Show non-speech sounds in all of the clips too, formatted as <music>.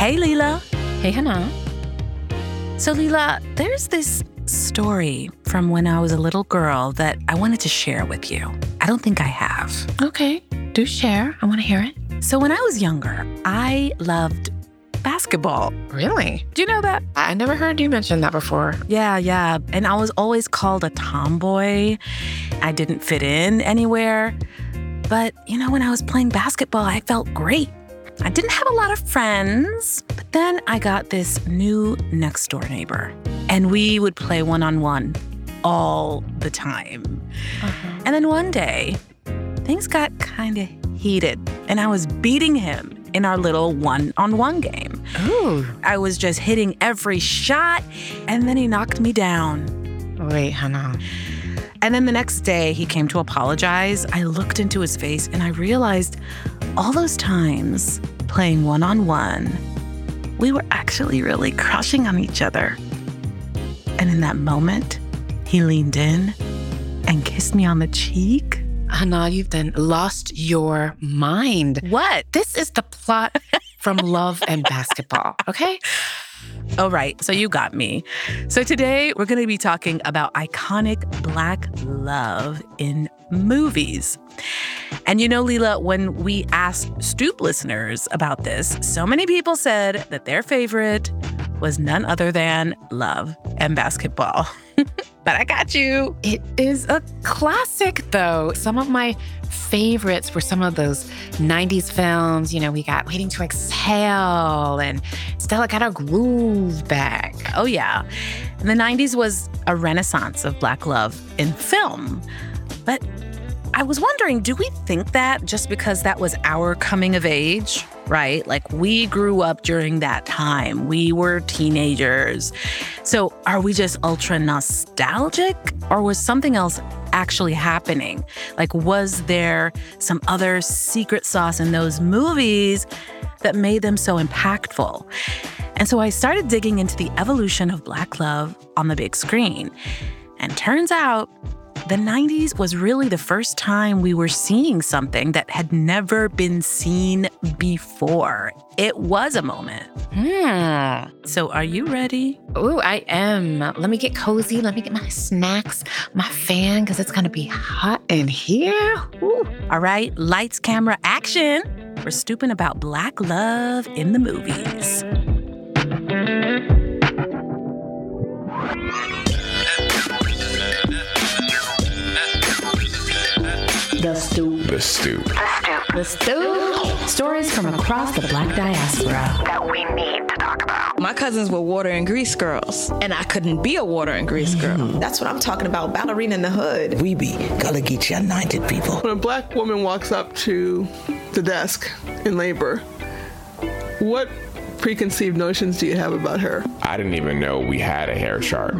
Hey, Leela. Hey, Hannah. So, Leela, there's this story from when I was a little girl that I wanted to share with you. I don't think I have. Okay, do share. I want to hear it. So, when I was younger, I loved basketball. Really? Do you know that? I never heard you mention that before. Yeah, yeah. And I was always called a tomboy. I didn't fit in anywhere. But, you know, when I was playing basketball, I felt great. I didn't have a lot of friends, but then I got this new next door neighbor, and we would play one on one all the time. Uh-huh. And then one day, things got kind of heated, and I was beating him in our little one on one game. Ooh. I was just hitting every shot, and then he knocked me down. Wait, Hannah. And then the next day, he came to apologize. I looked into his face and I realized all those times playing one on one, we were actually really crushing on each other. And in that moment, he leaned in and kissed me on the cheek. Hannah, you've then lost your mind. What? This is the plot from <laughs> Love and Basketball, okay? All right. So you got me. So today we're going to be talking about iconic Black love in movies. And you know, Leela, when we asked Stoop listeners about this, so many people said that their favorite was none other than Love and Basketball. <laughs> but I got you. It is a classic, though. Some of my favorites were some of those 90s films. You know, we got Waiting to Exhale and Stella got her groove back. Oh, yeah. And the 90s was a renaissance of Black love in film. But I was wondering do we think that just because that was our coming of age? right? Like we grew up during that time. We were teenagers. So are we just ultra nostalgic or was something else actually happening? Like, was there some other secret sauce in those movies that made them so impactful? And so I started digging into the evolution of Black love on the big screen. And turns out the 90s was really the first time we were seeing something that had never been seen before. It was a moment. Hmm. So, are you ready? Oh, I am. Let me get cozy. Let me get my snacks, my fan, because it's going to be hot in here. Ooh. All right, lights, camera, action. We're stooping about black love in the movies. The Stoop. The Stoop. The Stoop. The Stoop. Stories from across the black diaspora that we need to talk about. My cousins were water and grease girls, and I couldn't be a water and grease girl. Mm-hmm. <laughs> That's what I'm talking about, ballerina in the hood. We be Gullah Geechee United people. When a black woman walks up to the desk in labor, what preconceived notions do you have about her? I didn't even know we had a hair chart.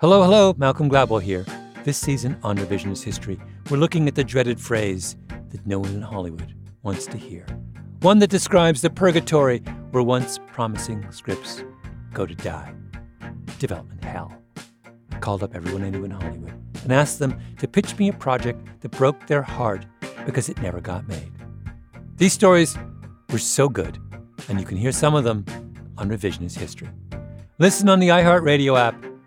Hello, hello, Malcolm Gladwell here. This season on Revisionist History, we're looking at the dreaded phrase that no one in Hollywood wants to hear. One that describes the purgatory where once promising scripts go to die. Development hell. I called up everyone I knew in Hollywood and asked them to pitch me a project that broke their heart because it never got made. These stories were so good, and you can hear some of them on Revisionist History. Listen on the iHeartRadio app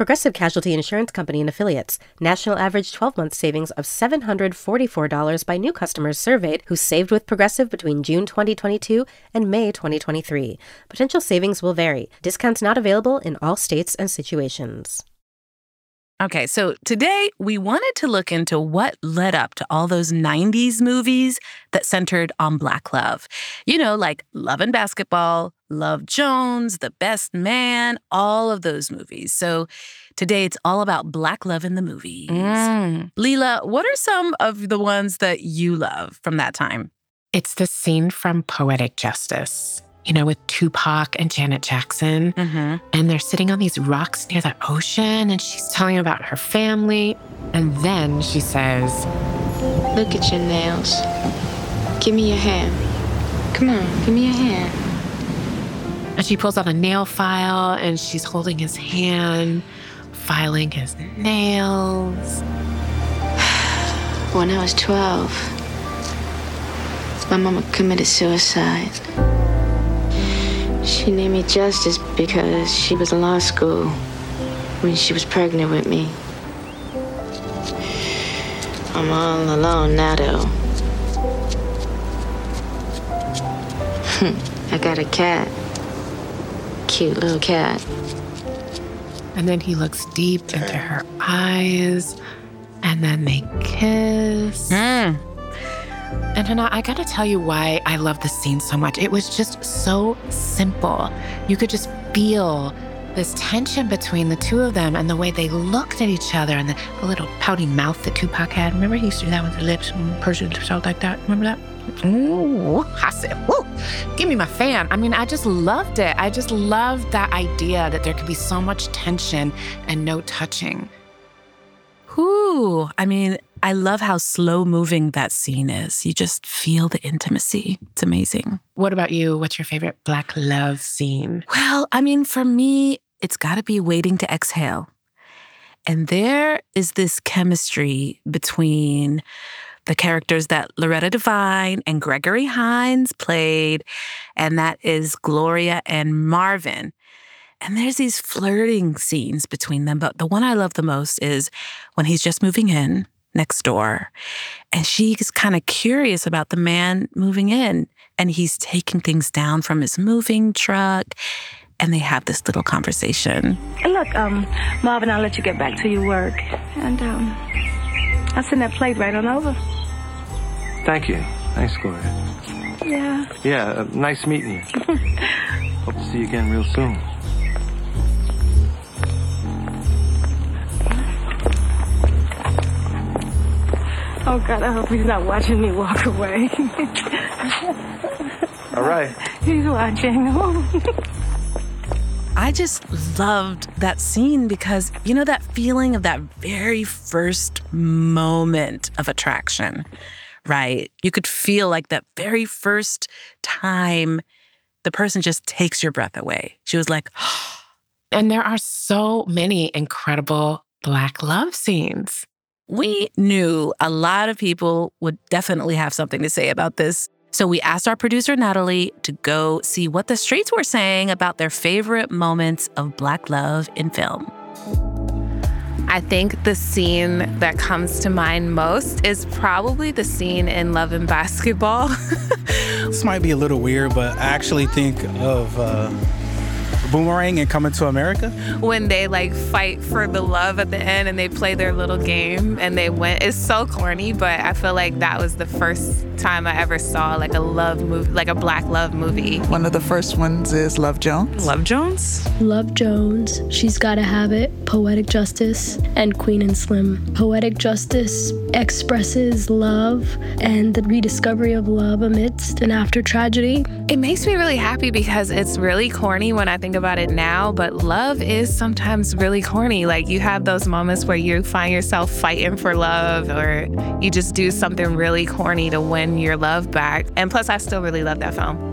Progressive Casualty Insurance Company and affiliates. National average 12 month savings of $744 by new customers surveyed who saved with Progressive between June 2022 and May 2023. Potential savings will vary. Discounts not available in all states and situations. Okay, so today we wanted to look into what led up to all those 90s movies that centered on Black love. You know, like Love and Basketball, Love Jones, The Best Man, all of those movies. So today it's all about Black love in the movies. Mm. Leela, what are some of the ones that you love from that time? It's the scene from Poetic Justice, you know, with Tupac and Janet Jackson. Mm-hmm. And they're sitting on these rocks near the ocean, and she's telling about her family. And then she says, Look at your nails. Give me your hand. Come on, give me your hand. And she pulls out a nail file and she's holding his hand, filing his nails. When I was 12, my mama committed suicide. She named me Justice because she was in law school when she was pregnant with me. I'm all alone now, though. <laughs> I got a cat. Cute little cat. And then he looks deep into her eyes, and then they kiss. Mm. And Hannah, I gotta tell you why I love this scene so much. It was just so simple. You could just feel this tension between the two of them and the way they looked at each other and the, the little pouty mouth that Tupac had. Remember he used to do that with his lips and purse his out like that? Remember that? Ooh, I said, woo, give me my fan. I mean, I just loved it. I just loved that idea that there could be so much tension and no touching. Whew. I mean, I love how slow moving that scene is. You just feel the intimacy. It's amazing. What about you? What's your favorite Black love scene? Well, I mean, for me, it's got to be waiting to exhale. And there is this chemistry between the characters that Loretta Devine and Gregory Hines played, and that is Gloria and Marvin. And there's these flirting scenes between them. But the one I love the most is when he's just moving in next door. And she's kind of curious about the man moving in. And he's taking things down from his moving truck. And they have this little conversation. Look, um, Marvin, I'll let you get back to your work. And, um, I'll send that plate right on over. Thank you. Thanks, Gloria. Yeah. Yeah, uh, nice meeting you. <laughs> Hope to see you again real soon. Oh, God, I hope he's not watching me walk away. All right. <laughs> he's watching. <laughs> I just loved that scene because, you know, that feeling of that very first moment of attraction, right? You could feel like that very first time the person just takes your breath away. She was like, <gasps> and there are so many incredible Black love scenes. We knew a lot of people would definitely have something to say about this. So we asked our producer, Natalie, to go see what the streets were saying about their favorite moments of Black love in film. I think the scene that comes to mind most is probably the scene in Love and Basketball. <laughs> this might be a little weird, but I actually think of uh, Boomerang and Coming to America. when they like fight for the love at the end and they play their little game and they win. It's so corny, but I feel like that was the first time I ever saw like a love movie, like a black love movie. One of the first ones is Love Jones. Love Jones? Love Jones, She's Gotta Have It, Poetic Justice, and Queen and Slim. Poetic Justice expresses love and the rediscovery of love amidst and after tragedy. It makes me really happy because it's really corny when I think about it now, but love is sometimes really corny. Like you have those moments where you find yourself fighting for love or you just do something really corny to win your love back. And plus, I still really love that film.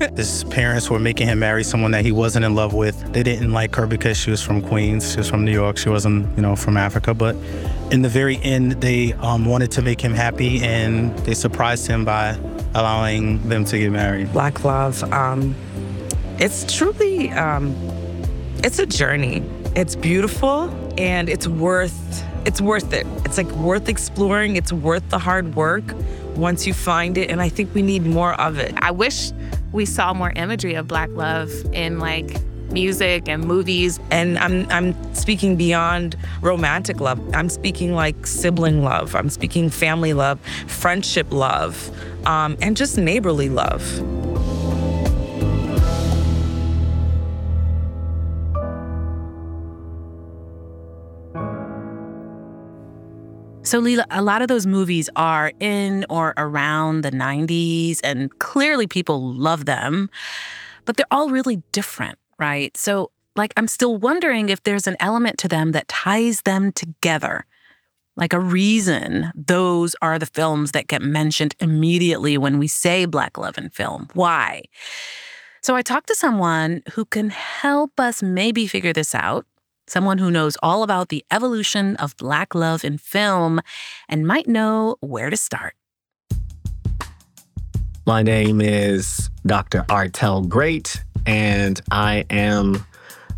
<laughs> His parents were making him marry someone that he wasn't in love with. They didn't like her because she was from Queens. She was from New York. She wasn't, you know, from Africa. But in the very end, they um, wanted to make him happy and they surprised him by allowing them to get married. Black love. Um, it's truly, um, it's a journey. It's beautiful and it's worth, it's worth it. It's like worth exploring. It's worth the hard work once you find it. And I think we need more of it. I wish we saw more imagery of black love in like music and movies. And I'm I'm speaking beyond romantic love. I'm speaking like sibling love. I'm speaking family love, friendship love, um, and just neighborly love. So, Leela, a lot of those movies are in or around the 90s, and clearly people love them, but they're all really different, right? So, like, I'm still wondering if there's an element to them that ties them together. Like a reason those are the films that get mentioned immediately when we say Black love in film. Why? So I talked to someone who can help us maybe figure this out, someone who knows all about the evolution of Black love in film and might know where to start. My name is Dr. Artel Great, and I am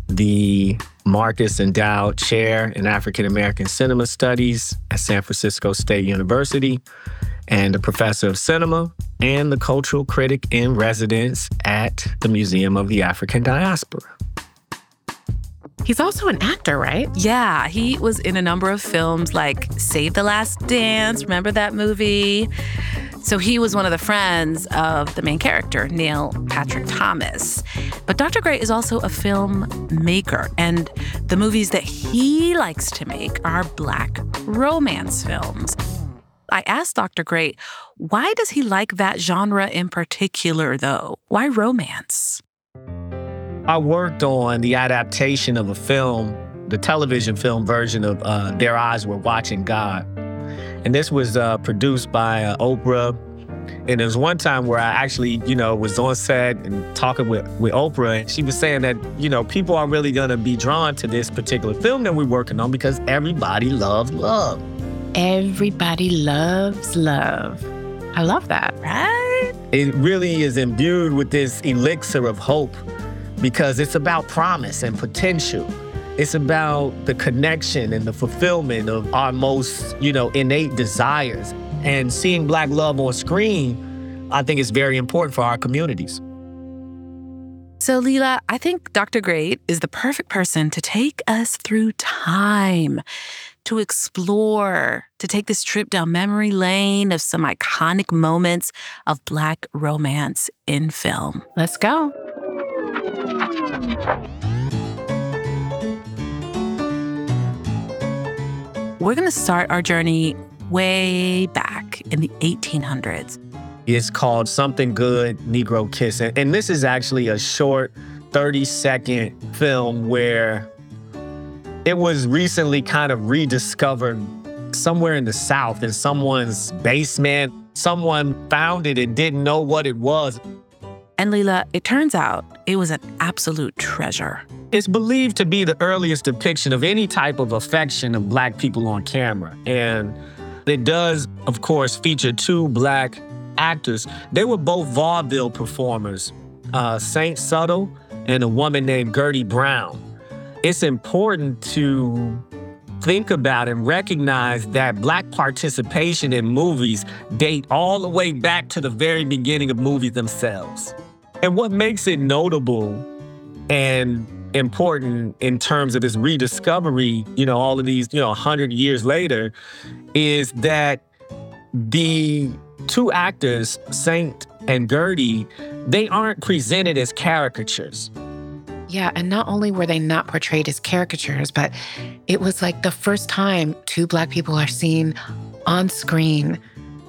the Marcus Endowed Chair in African American Cinema Studies at San Francisco State University, and a professor of cinema and the cultural critic in residence at the Museum of the African Diaspora. He's also an actor, right? Yeah, he was in a number of films like Save the Last Dance. Remember that movie? So he was one of the friends of the main character, Neil Patrick Thomas. But Dr. Great is also a filmmaker, and the movies that he likes to make are black romance films. I asked Dr. Great, why does he like that genre in particular, though? Why romance? I worked on the adaptation of a film, the television film version of uh, Their Eyes Were Watching God. And this was uh, produced by uh, Oprah. And there was one time where I actually, you know, was on set and talking with, with Oprah, and she was saying that, you know, people are really gonna be drawn to this particular film that we're working on because everybody loves love. Everybody loves love. I love that, right? It really is imbued with this elixir of hope because it's about promise and potential. It's about the connection and the fulfillment of our most, you know, innate desires. And seeing Black love on screen, I think is very important for our communities. So, Leela, I think Dr. Great is the perfect person to take us through time, to explore, to take this trip down memory lane of some iconic moments of Black romance in film. Let's go. We're going to start our journey way back in the 1800s. It's called Something Good Negro Kiss. And this is actually a short 30 second film where it was recently kind of rediscovered somewhere in the South in someone's basement. Someone found it and didn't know what it was. And Leela, it turns out it was an absolute treasure. It's believed to be the earliest depiction of any type of affection of Black people on camera. And it does, of course, feature two Black actors. They were both vaudeville performers, uh, Saint Suttle and a woman named Gertie Brown. It's important to think about and recognize that Black participation in movies date all the way back to the very beginning of movies themselves. And what makes it notable and important in terms of this rediscovery, you know, all of these, you know, 100 years later, is that the two actors, Saint and Gertie, they aren't presented as caricatures. Yeah, and not only were they not portrayed as caricatures, but it was like the first time two Black people are seen on screen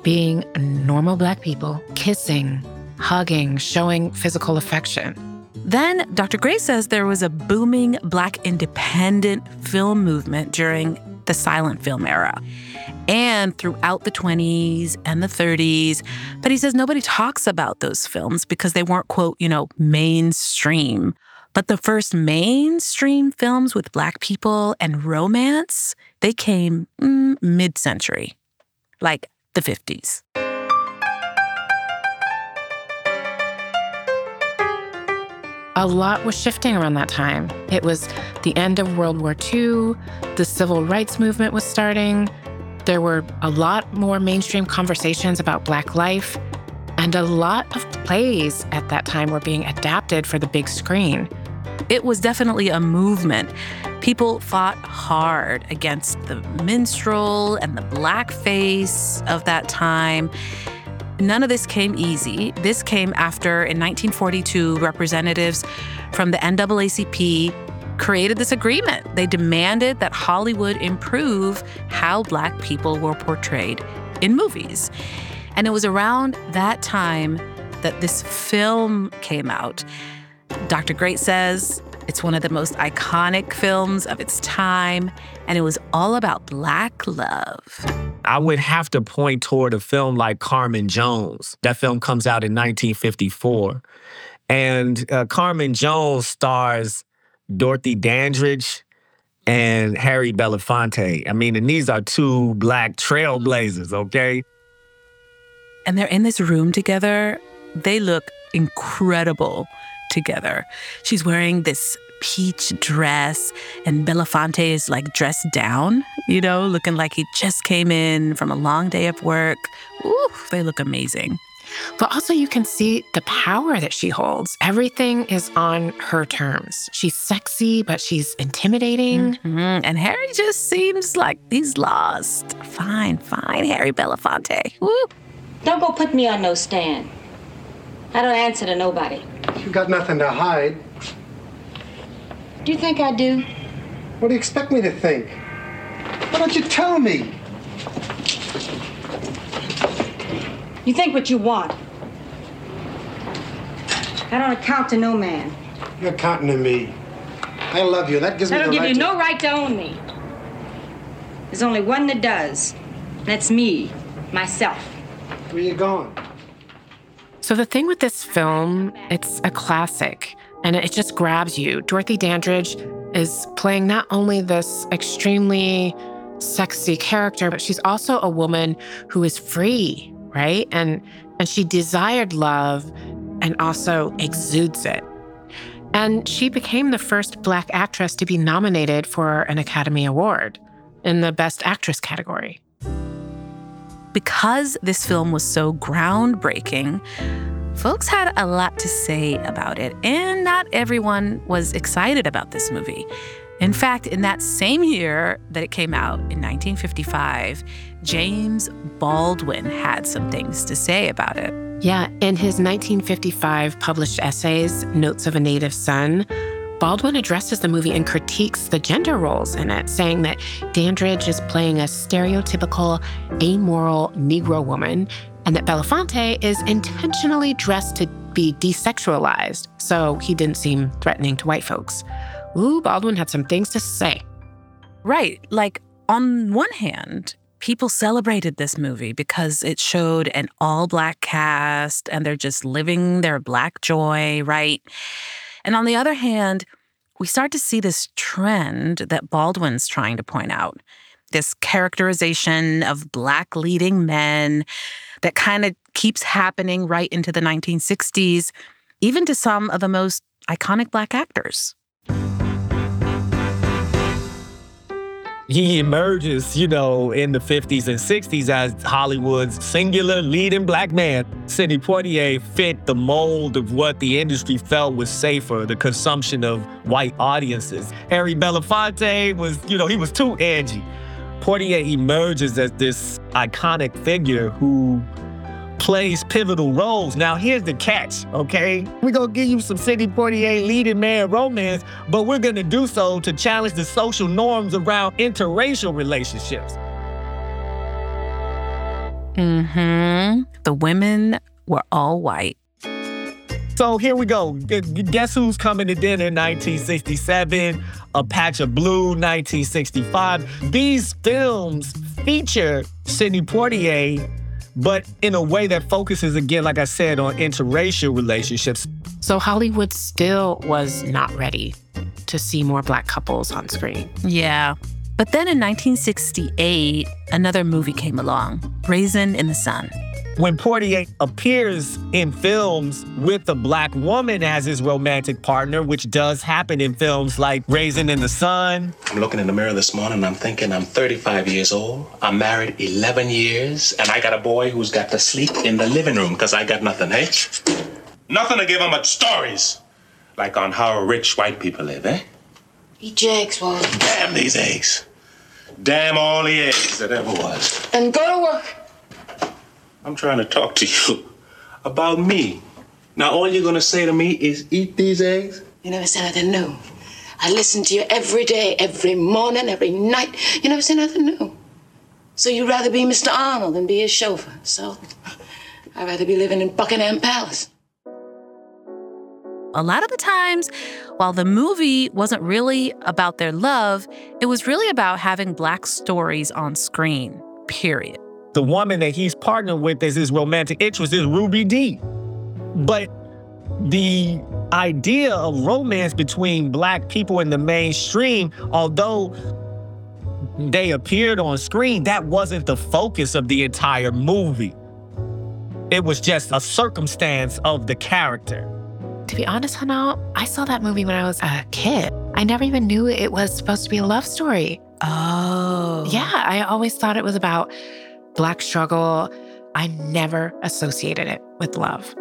being normal Black people, kissing, hugging, showing physical affection. Then Dr. Great says there was a booming Black independent film movement during the silent film era and throughout the 20s and the 30s. But he says nobody talks about those films because they weren't, quote, you know, mainstream. But the first mainstream films with Black people and romance, they came mm, mid century, like the 50s. A lot was shifting around that time. It was the end of World War II, the civil rights movement was starting. There were a lot more mainstream conversations about Black life, and a lot of plays at that time were being adapted for the big screen. It was definitely a movement. People fought hard against the minstrel and the blackface of that time. None of this came easy. This came after, in 1942, representatives from the NAACP created this agreement. They demanded that Hollywood improve how Black people were portrayed in movies. And it was around that time that this film came out. Dr. Great says it's one of the most iconic films of its time, and it was all about Black love. I would have to point toward a film like Carmen Jones. That film comes out in 1954. And uh, Carmen Jones stars Dorothy Dandridge and Harry Belafonte. I mean, and these are two black trailblazers, okay? And they're in this room together. They look incredible together. She's wearing this peach dress, and Belafonte is like dressed down, you know, looking like he just came in from a long day of work. Ooh, they look amazing. But also, you can see the power that she holds. Everything is on her terms. She's sexy, but she's intimidating. Mm-hmm. And Harry just seems like he's lost. Fine, fine, Harry Belafonte. Woo. Don't go put me on no stand. I don't answer to nobody. You got nothing to hide. Do you think I do? What do you expect me to think? Why don't you tell me? You think what you want. I don't account to no man. You're accounting to me. I love you. That gives I me don't the give right you to... no right to own me. There's only one that does. That's me, myself. Where you going? So the thing with this film, it's a classic and it just grabs you. Dorothy Dandridge is playing not only this extremely sexy character, but she's also a woman who is free, right? And and she desired love and also exudes it. And she became the first black actress to be nominated for an Academy Award in the Best Actress category. Because this film was so groundbreaking, folks had a lot to say about it, and not everyone was excited about this movie. In fact, in that same year that it came out, in 1955, James Baldwin had some things to say about it. Yeah, in his 1955 published essays, Notes of a Native Son, Baldwin addresses the movie and critiques the gender roles in it, saying that Dandridge is playing a stereotypical, amoral Negro woman, and that Belafonte is intentionally dressed to be desexualized, so he didn't seem threatening to white folks. Ooh, Baldwin had some things to say. Right. Like, on one hand, people celebrated this movie because it showed an all black cast and they're just living their black joy, right? And on the other hand, we start to see this trend that Baldwin's trying to point out this characterization of black leading men that kind of keeps happening right into the 1960s, even to some of the most iconic black actors. He emerges, you know, in the 50s and 60s as Hollywood's singular leading black man. Sidney Poitier fit the mold of what the industry felt was safer, the consumption of white audiences. Harry Belafonte was, you know, he was too edgy. Poitier emerges as this iconic figure who plays pivotal roles. Now, here's the catch, okay? We're gonna give you some Sidney Poitier leading man romance, but we're gonna do so to challenge the social norms around interracial relationships. Mm-hmm. The women were all white. So here we go. Guess who's coming to dinner 1967? A Patch of Blue 1965. These films feature Sidney Poitier but in a way that focuses, again, like I said, on interracial relationships. So Hollywood still was not ready to see more black couples on screen. Yeah. But then in 1968, another movie came along Raisin in the Sun. When Poitier appears in films with a black woman as his romantic partner, which does happen in films like Raisin in the Sun. I'm looking in the mirror this morning and I'm thinking I'm 35 years old. I'm married 11 years and I got a boy who's got to sleep in the living room because I got nothing, hey? Nothing to give him but stories. Like on how rich white people live, eh? Eat your eggs, Wally. Damn these eggs. Damn all the eggs that ever was. And go to work. I'm trying to talk to you about me. Now, all you're gonna say to me is eat these eggs? You never said I didn't know. I listen to you every day, every morning, every night. You never say nothing new. So you'd rather be Mr. Arnold than be his chauffeur. So I'd rather be living in Buckingham Palace. A lot of the times, while the movie wasn't really about their love, it was really about having Black stories on screen, period. The woman that he's partnered with as his romantic interest is Ruby Dee. But the idea of romance between black people in the mainstream, although they appeared on screen, that wasn't the focus of the entire movie. It was just a circumstance of the character. To be honest, Hannah, I saw that movie when I was a kid. I never even knew it was supposed to be a love story. Oh. Yeah, I always thought it was about black struggle. I never associated it with love.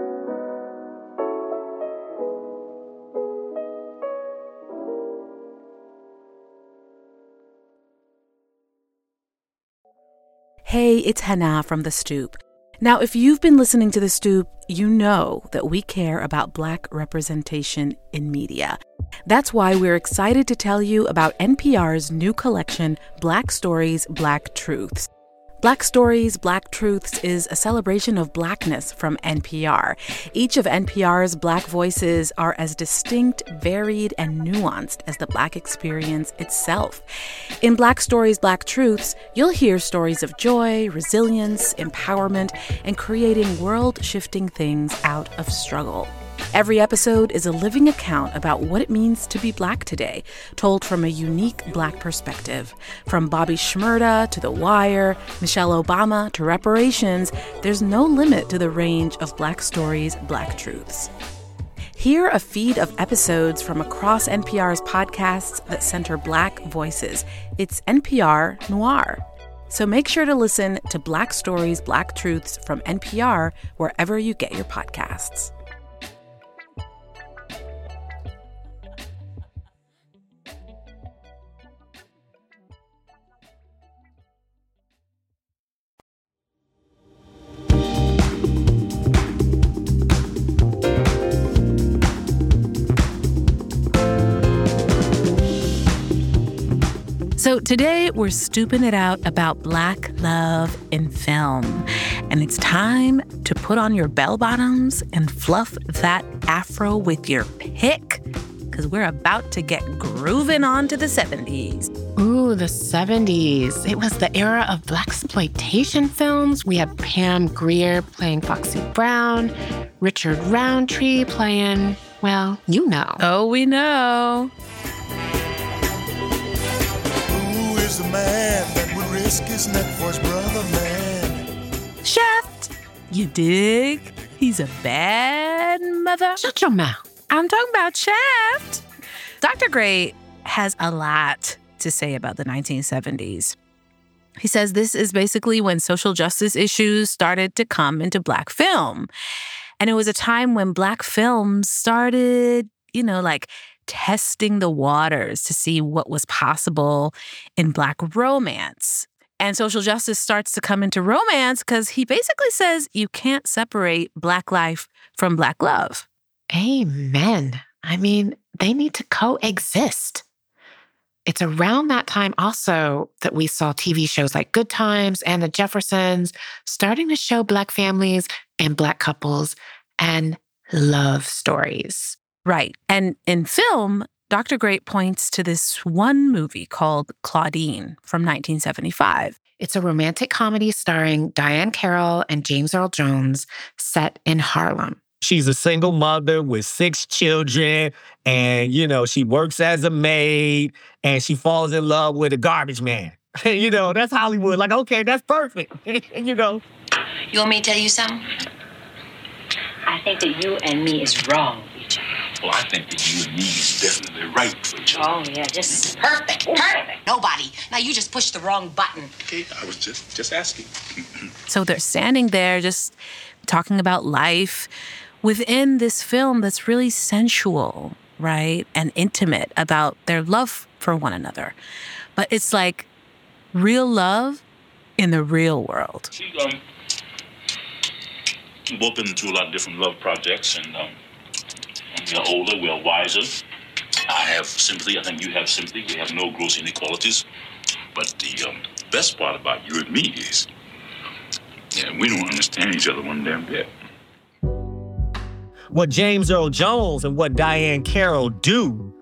Hey, it's Hannah from The Stoop. Now, if you've been listening to The Stoop, you know that we care about Black representation in media. That's why we're excited to tell you about NPR's new collection, Black Stories, Black Truths. Black Stories, Black Truths is a celebration of blackness from NPR. Each of NPR's black voices are as distinct, varied, and nuanced as the black experience itself. In Black Stories, Black Truths, you'll hear stories of joy, resilience, empowerment, and creating world shifting things out of struggle. Every episode is a living account about what it means to be black today, told from a unique black perspective. From Bobby Shmurda to The Wire, Michelle Obama to reparations, there's no limit to the range of black stories, black truths. Hear a feed of episodes from across NPR's podcasts that center black voices. It's NPR Noir. So make sure to listen to Black Stories, Black Truths from NPR wherever you get your podcasts. So today we're stooping it out about black love in film. And it's time to put on your bell bottoms and fluff that afro with your pick because we're about to get grooving on to the 70s. Ooh, the 70s. It was the era of black exploitation films. We had Pam Grier playing Foxy Brown, Richard Roundtree playing, well, you know. Oh, we know. Is the man that would risk his neck for his brother, man? Shaft. You dig? He's a bad mother. Shut your mouth. I'm talking about Shaft. Dr. Great has a lot to say about the 1970s. He says this is basically when social justice issues started to come into Black film. And it was a time when Black films started, you know, like testing the waters to see what was possible in Black romance. And social justice starts to come into romance because he basically says you can't separate Black life from Black love. Amen. I mean, they need to coexist. It's around that time also that we saw TV shows like Good Times and The Jeffersons starting to show Black families and Black couples and love stories. Right. And in film, Dr. Great points to this one movie called Claudine from 1975. It's a romantic comedy starring Diahann Carroll and James Earl Jones set in Harlem. She's a single mother with six children, and you know, she works as a maid and she falls in love with a garbage man. <laughs> you know, that's Hollywood. Like, okay, that's perfect. <laughs> you know. You want me to tell you something? I think that you and me is wrong. Well, I think that you and me is definitely right for each other. Oh yeah, just perfect, perfect. Nobody. Now you just pushed the wrong button. Okay, I was just just asking. <clears throat> So they're standing there just talking about life within this film that's really sensual, right? And intimate about their love for one another. But it's like real love in the real world. She, um, both been through a lot of different love projects, and um, when we are older, we are wiser. I have sympathy. I think you have sympathy. We have no gross inequalities. But the um, best part about you and me is, yeah, we don't understand each other one damn bit. What James Earl Jones and what Diahann Carroll do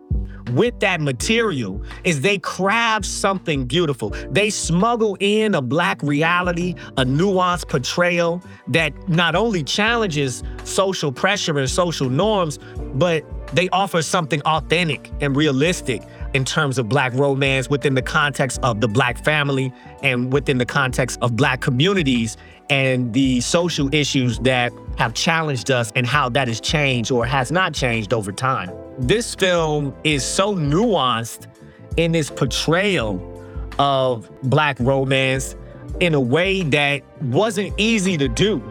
with that material is they craft something beautiful. They smuggle in a black reality, a nuanced portrayal that not only challenges social pressure and social norms, but they offer something authentic and realistic in terms of black romance within the context of the black family and within the context of black communities and the social issues that have challenged us and how that has changed or has not changed over time. This film is so nuanced in its portrayal of black romance in a way that wasn't easy to do.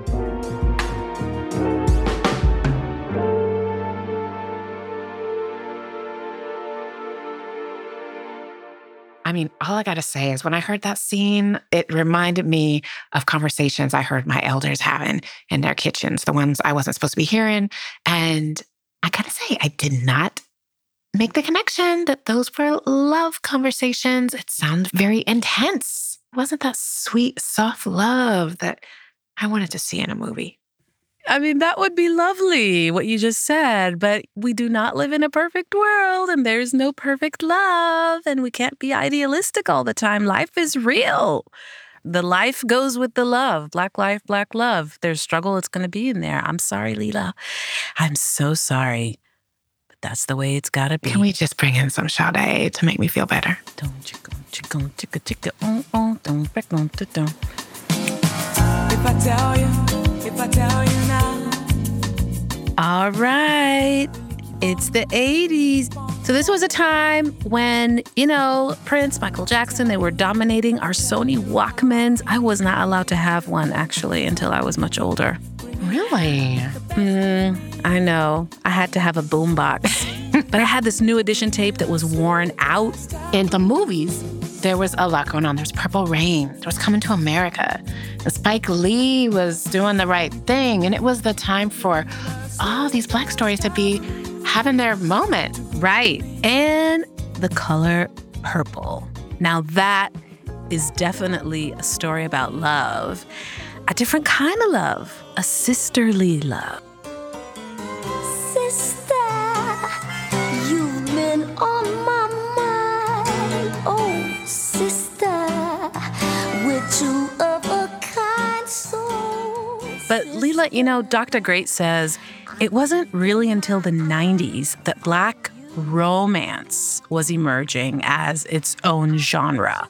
I mean, all I got to say is when I heard that scene, it reminded me of conversations I heard my elders having in their kitchens, the ones I wasn't supposed to be hearing. And I got to say, I did not make the connection that those were love conversations. It sounded very intense. It wasn't that sweet, soft love that I wanted to see in a movie. I mean, that would be lovely, what you just said, but we do not live in a perfect world and there's no perfect love and we can't be idealistic all the time. Life is real. The life goes with the love. Black life, black love. There's struggle, it's going to be in there. I'm sorry, Leela. I'm so sorry. But that's the way it's got to be. Can we just bring in some Sade to make me feel better? Don't chicka chicka chicka chicka oh oh don't back on don't. If I tell you, if I tell you now. All right. It's the 80s. So, this was a time when, you know, Prince, Michael Jackson, they were dominating our Sony Walkmans. I was not allowed to have one actually until I was much older. Really? Mm, I know. I had to have a boombox. <laughs> but I had this new edition tape that was worn out. In the movies, there was a lot going on. There was Purple Rain. There was Coming to America. And Spike Lee was doing the right thing. And it was the time for all these black stories to be having their moment. Right. And the color purple. Now, that is definitely a story about love, a different kind of love, a sisterly love. Sister, you've been on my mind. Oh, sister, of a kind. But Leela, you know, Dr. Great says it wasn't really until the 90s that Black romance was emerging as its own genre.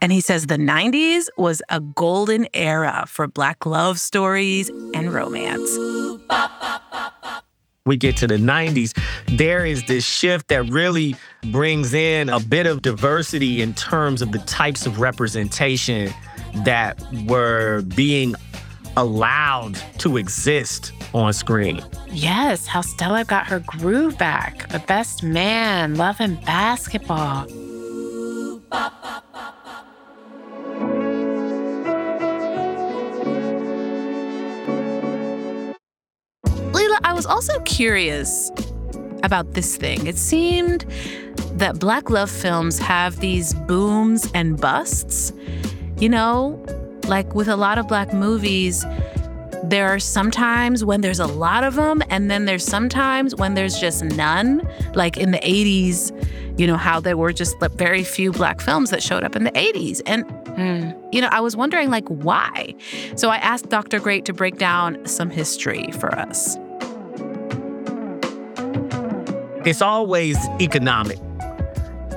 And he says the 90s was a golden era for Black love stories and romance. we get to the 90s, there is this shift that really brings in a bit of diversity in terms of the types of representation that were being allowed to exist on screen. Yes, how Stella got her groove back. The best man, love and basketball. Leela, I was also curious about this thing. It seemed that Black love films have these booms and busts. You know, like with a lot of Black movies, there are sometimes when there's a lot of them, and then there's sometimes when there's just none. Like in the 80s, you know, how there were just very few Black films that showed up in the 80s. And, hmm. you know, I was wondering, like, why? So I asked Dr. Great to break down some history for us. It's always economic.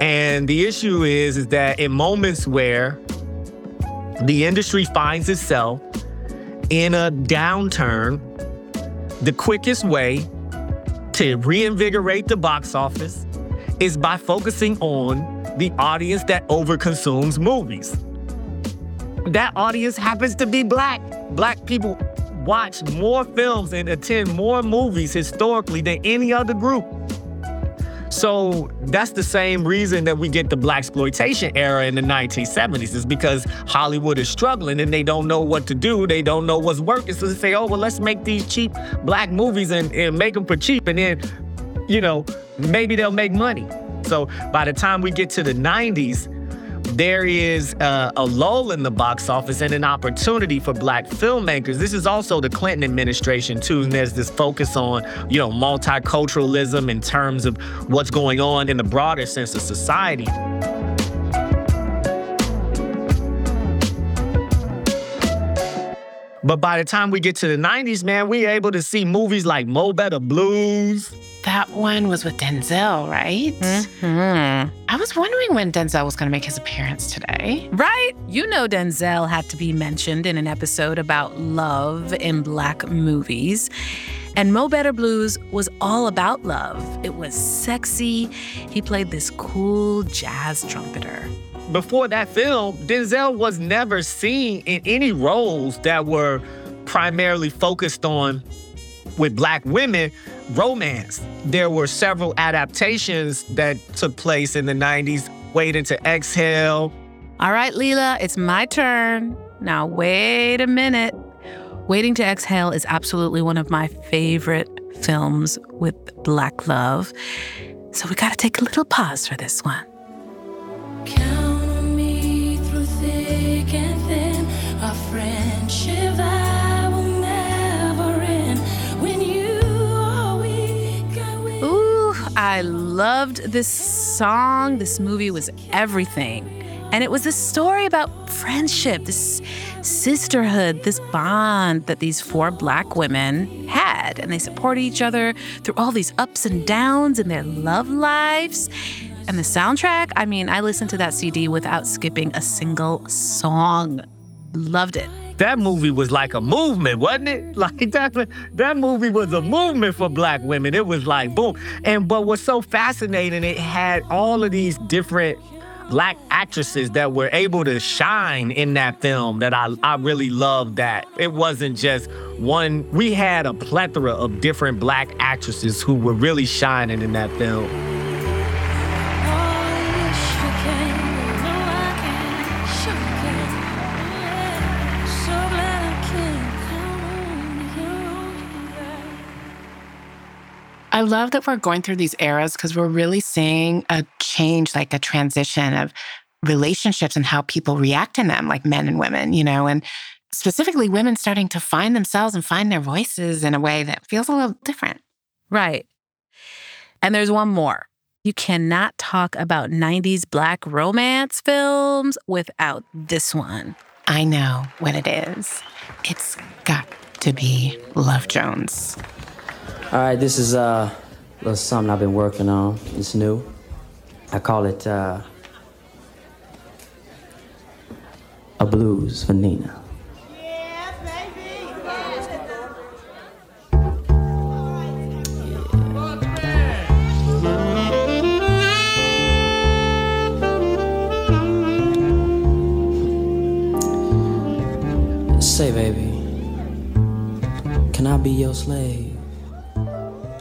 And the issue is, is that in moments where the industry finds itself in a downturn, the quickest way to reinvigorate the box office is by focusing on the audience that overconsumes movies. That audience happens to be black. Black people watch more films and attend more movies historically than any other group. So that's the same reason that we get the black exploitation era in the 1970s is because Hollywood is struggling and they don't know what to do. They don't know what's working. So they say, oh, well, let's make these cheap black movies and, and make them for cheap. And then, you know, maybe they'll make money. So by the time we get to the 90s, there is uh, a lull in the box office and an opportunity for black filmmakers. This is also the Clinton administration too, and there's this focus on, you know, multiculturalism in terms of what's going on in the broader sense of society. But by the time we get to the 90s, man, we're able to see movies like Mo Better Blues. That one was with Denzel, right? Mm-hmm. I was wondering when Denzel was going to make his appearance today. Right? You know, Denzel had to be mentioned in an episode about love in black movies. And Mo Better Blues was all about love. It was sexy. He played this cool jazz trumpeter. Before that film, Denzel was never seen in any roles that were primarily focused on with black women romance. There were several adaptations that took place in the 90s, Waiting to Exhale. All right, Leila, it's my turn. Now, wait a minute. Waiting to Exhale is absolutely one of my favorite films with black love. So we gotta take a little pause for this one. I loved this song. This movie was everything. And it was a story about friendship, this sisterhood, this bond that these four black women had. And they supported each other through all these ups and downs in their love lives. And the soundtrack, I mean, I listened to that CD without skipping a single song. Loved it. That movie was like a movement, wasn't it? <laughs> Like that, that movie was a movement for black women. It was like boom. And but what's so fascinating, it had all of these different black actresses that were able to shine in that film that I, I really loved that. It wasn't just one, we had a plethora of different black actresses who were really shining in that film. I love that we're going through these eras because we're really seeing a change, like a transition of relationships and how people react in them, like men and women, you know, and specifically women starting to find themselves and find their voices in a way that feels a little different. Right. And there's one more. You cannot talk about 90s black romance films without this one. I know what it is. It's got to be Love Jones. All right, this is uh, a little something I've been working on. It's new. I call it uh, a blues for Nina. Say, baby, can I be your slave?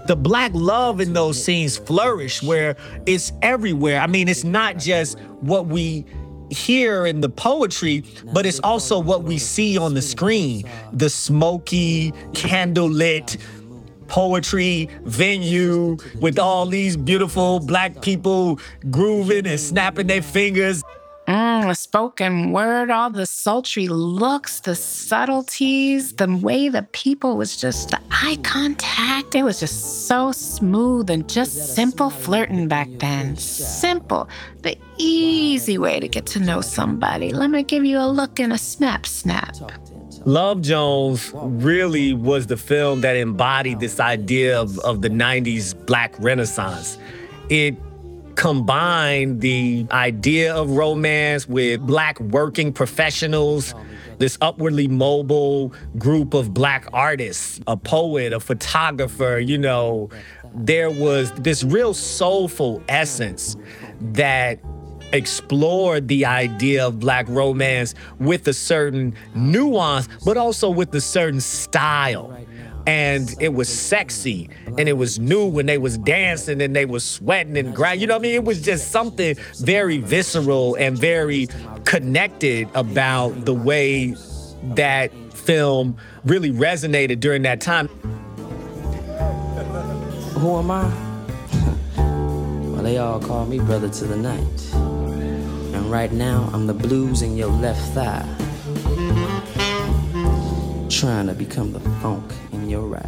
The black love in those scenes flourish where it's everywhere. I mean, it's not just what we hear in the poetry, but it's also what we see on the screen. The smoky, candlelit poetry venue with all these beautiful black people grooving and snapping their fingers. Mm, the spoken word, all the sultry looks, the subtleties, the way the people was just the eye contact. It was just so smooth and just simple flirting back then. Simple, the easy way to get to know somebody. Let me give you a look and a snap, snap. Love Jones really was the film that embodied this idea of, of the 90s black renaissance. It combined the idea of romance with black working professionals, this upwardly mobile group of black artists, a poet, a photographer, you know, there was this real soulful essence that explored the idea of black romance with a certain nuance, but also with a certain style and it was sexy and it was new when they was dancing and they was sweating and grinding. You know what I mean? It was just something very visceral and very connected about the way that film really resonated during that time. Who am I? Well, they all call me brother to the night. And right now, I'm the blues in your left thigh. Trying to become the funk your right.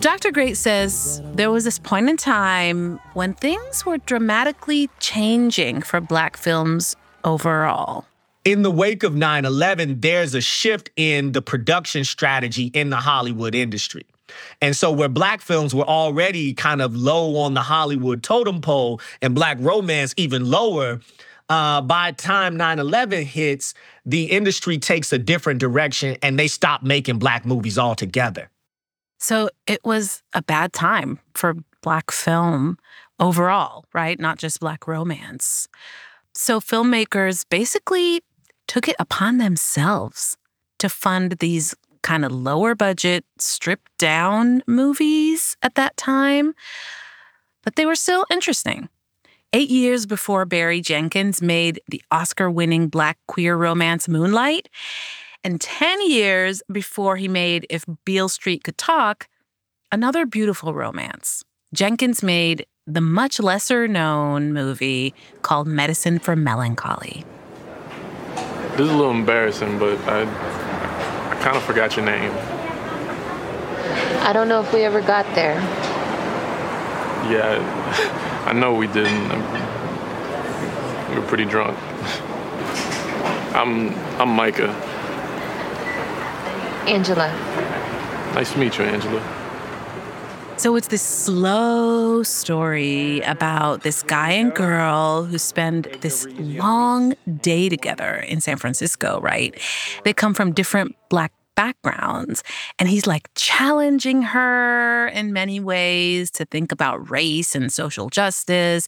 Dr. Great says there was this point in time when things were dramatically changing for black films overall. In the wake of 9 11, there's a shift in the production strategy in the Hollywood industry. And so, where black films were already kind of low on the Hollywood totem pole and black romance even lower, uh, by time 9 11 hits, the industry takes a different direction and they stop making black movies altogether. So it was a bad time for Black film overall, right? Not just Black romance. So filmmakers basically took it upon themselves to fund these kind of lower budget, stripped down movies at that time. But they were still interesting. Eight years before Barry Jenkins made the Oscar winning Black queer romance Moonlight, and 10 years before he made If Beale Street Could Talk, another beautiful romance. Jenkins made the much lesser known movie called Medicine for Melancholy. This is a little embarrassing, but I, I kind of forgot your name. I don't know if we ever got there. Yeah, <laughs> I know we didn't. We were pretty drunk. <laughs> I'm I'm Micah. Angela. Nice to meet you, Angela. So it's this slow story about this guy and girl who spend this long day together in San Francisco, right? They come from different black backgrounds and he's like challenging her in many ways to think about race and social justice.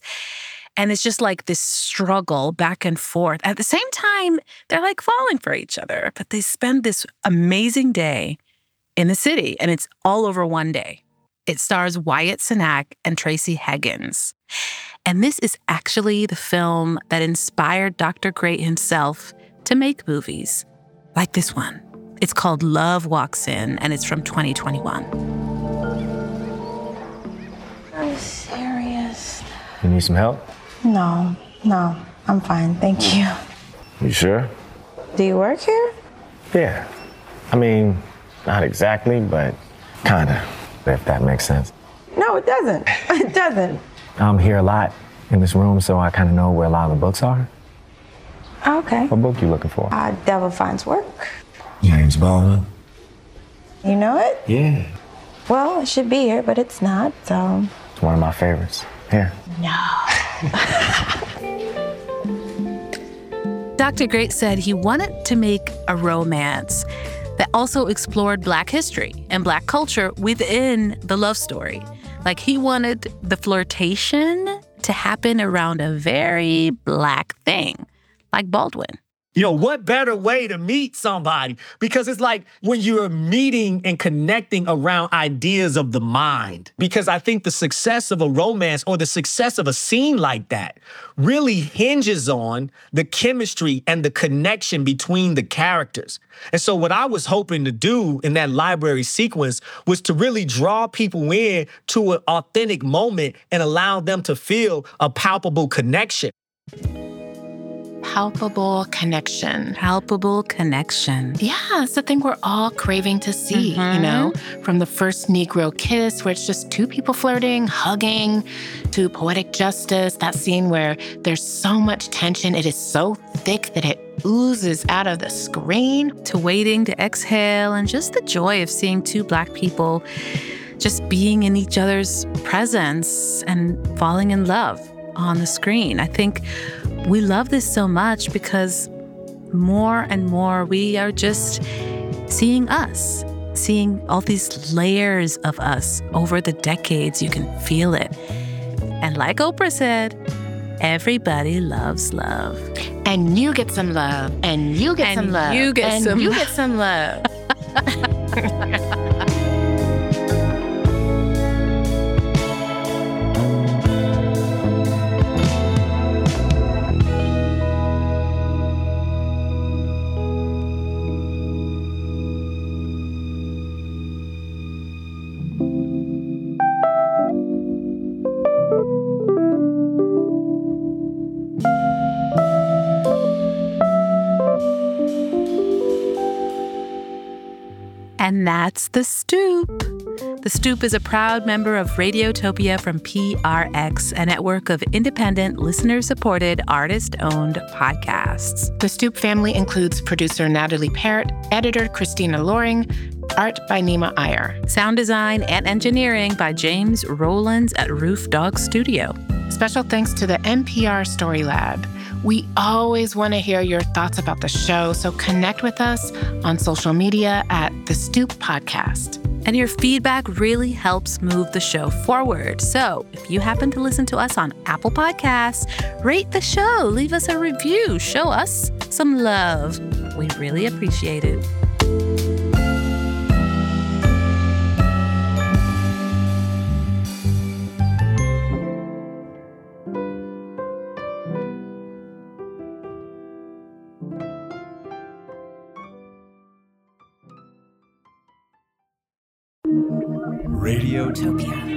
And it's just like this struggle back and forth. At the same time, they're like falling for each other, but they spend this amazing day in the city and it's all over one day. It stars Wyatt Cenac and Tracey Heggins. And this is actually the film that inspired Dr. Great himself to make movies like this one. It's called Love Walks In, and it's from 2021. Are you serious? You need some help? No, no, I'm fine. Thank you. You sure? Do you work here? Yeah. I mean, not exactly, but kinda, if that makes sense. No, it doesn't. <laughs> It doesn't. I'm here a lot in this room, so I kind of know where a lot of the books are. Okay. What book you looking for? Uh, Devil Finds Work. James Baldwin. You know it? Yeah. Well, it should be here, but it's not, so. It's one of my favorites. Here. No. <laughs> Dr. Great said he wanted to make a romance that also explored Black history and Black culture within the love story. Like he wanted the flirtation to happen around a very Black thing, like Baldwin. You know, what better way to meet somebody? Because it's like when you're meeting and connecting around ideas of the mind. Because I think the success of a romance or the success of a scene like that really hinges on the chemistry and the connection between the characters. And so, what I was hoping to do in that library sequence was to really draw people in to an authentic moment and allow them to feel a palpable connection. Palpable connection. Palpable connection. Yeah, it's the thing we're all craving to see, you mm-hmm. know? From the first Negro kiss, where it's just two people flirting, hugging, to poetic justice, that scene where there's so much tension, it is so thick that it oozes out of the screen. To waiting to exhale and just the joy of seeing two Black people just being in each other's presence and falling in love on the screen. I think we love this so much because more and more we are just seeing us, seeing all these layers of us over the decades. You can feel it. And like Oprah said, everybody loves love. And you get some love. And you get And some love. you get and some you love. get some love. <laughs> And that's The Stoop. The Stoop is a proud member of Radiotopia from PRX, a network of independent, listener supported, artist owned podcasts. The Stoop family includes producer Natalie Parrott, editor Christina Loring, art by Nima Iyer, sound design and engineering by James Rowlands at Roof Dog Studio. Special thanks to the NPR Story Lab. We always want to hear your thoughts about the show, so connect with us on social media at The Stoop Podcast. And your feedback really helps move the show forward. So if you happen to listen to us on Apple Podcasts, rate the show, leave us a review, show us some love. We really appreciate it. Radiotopia.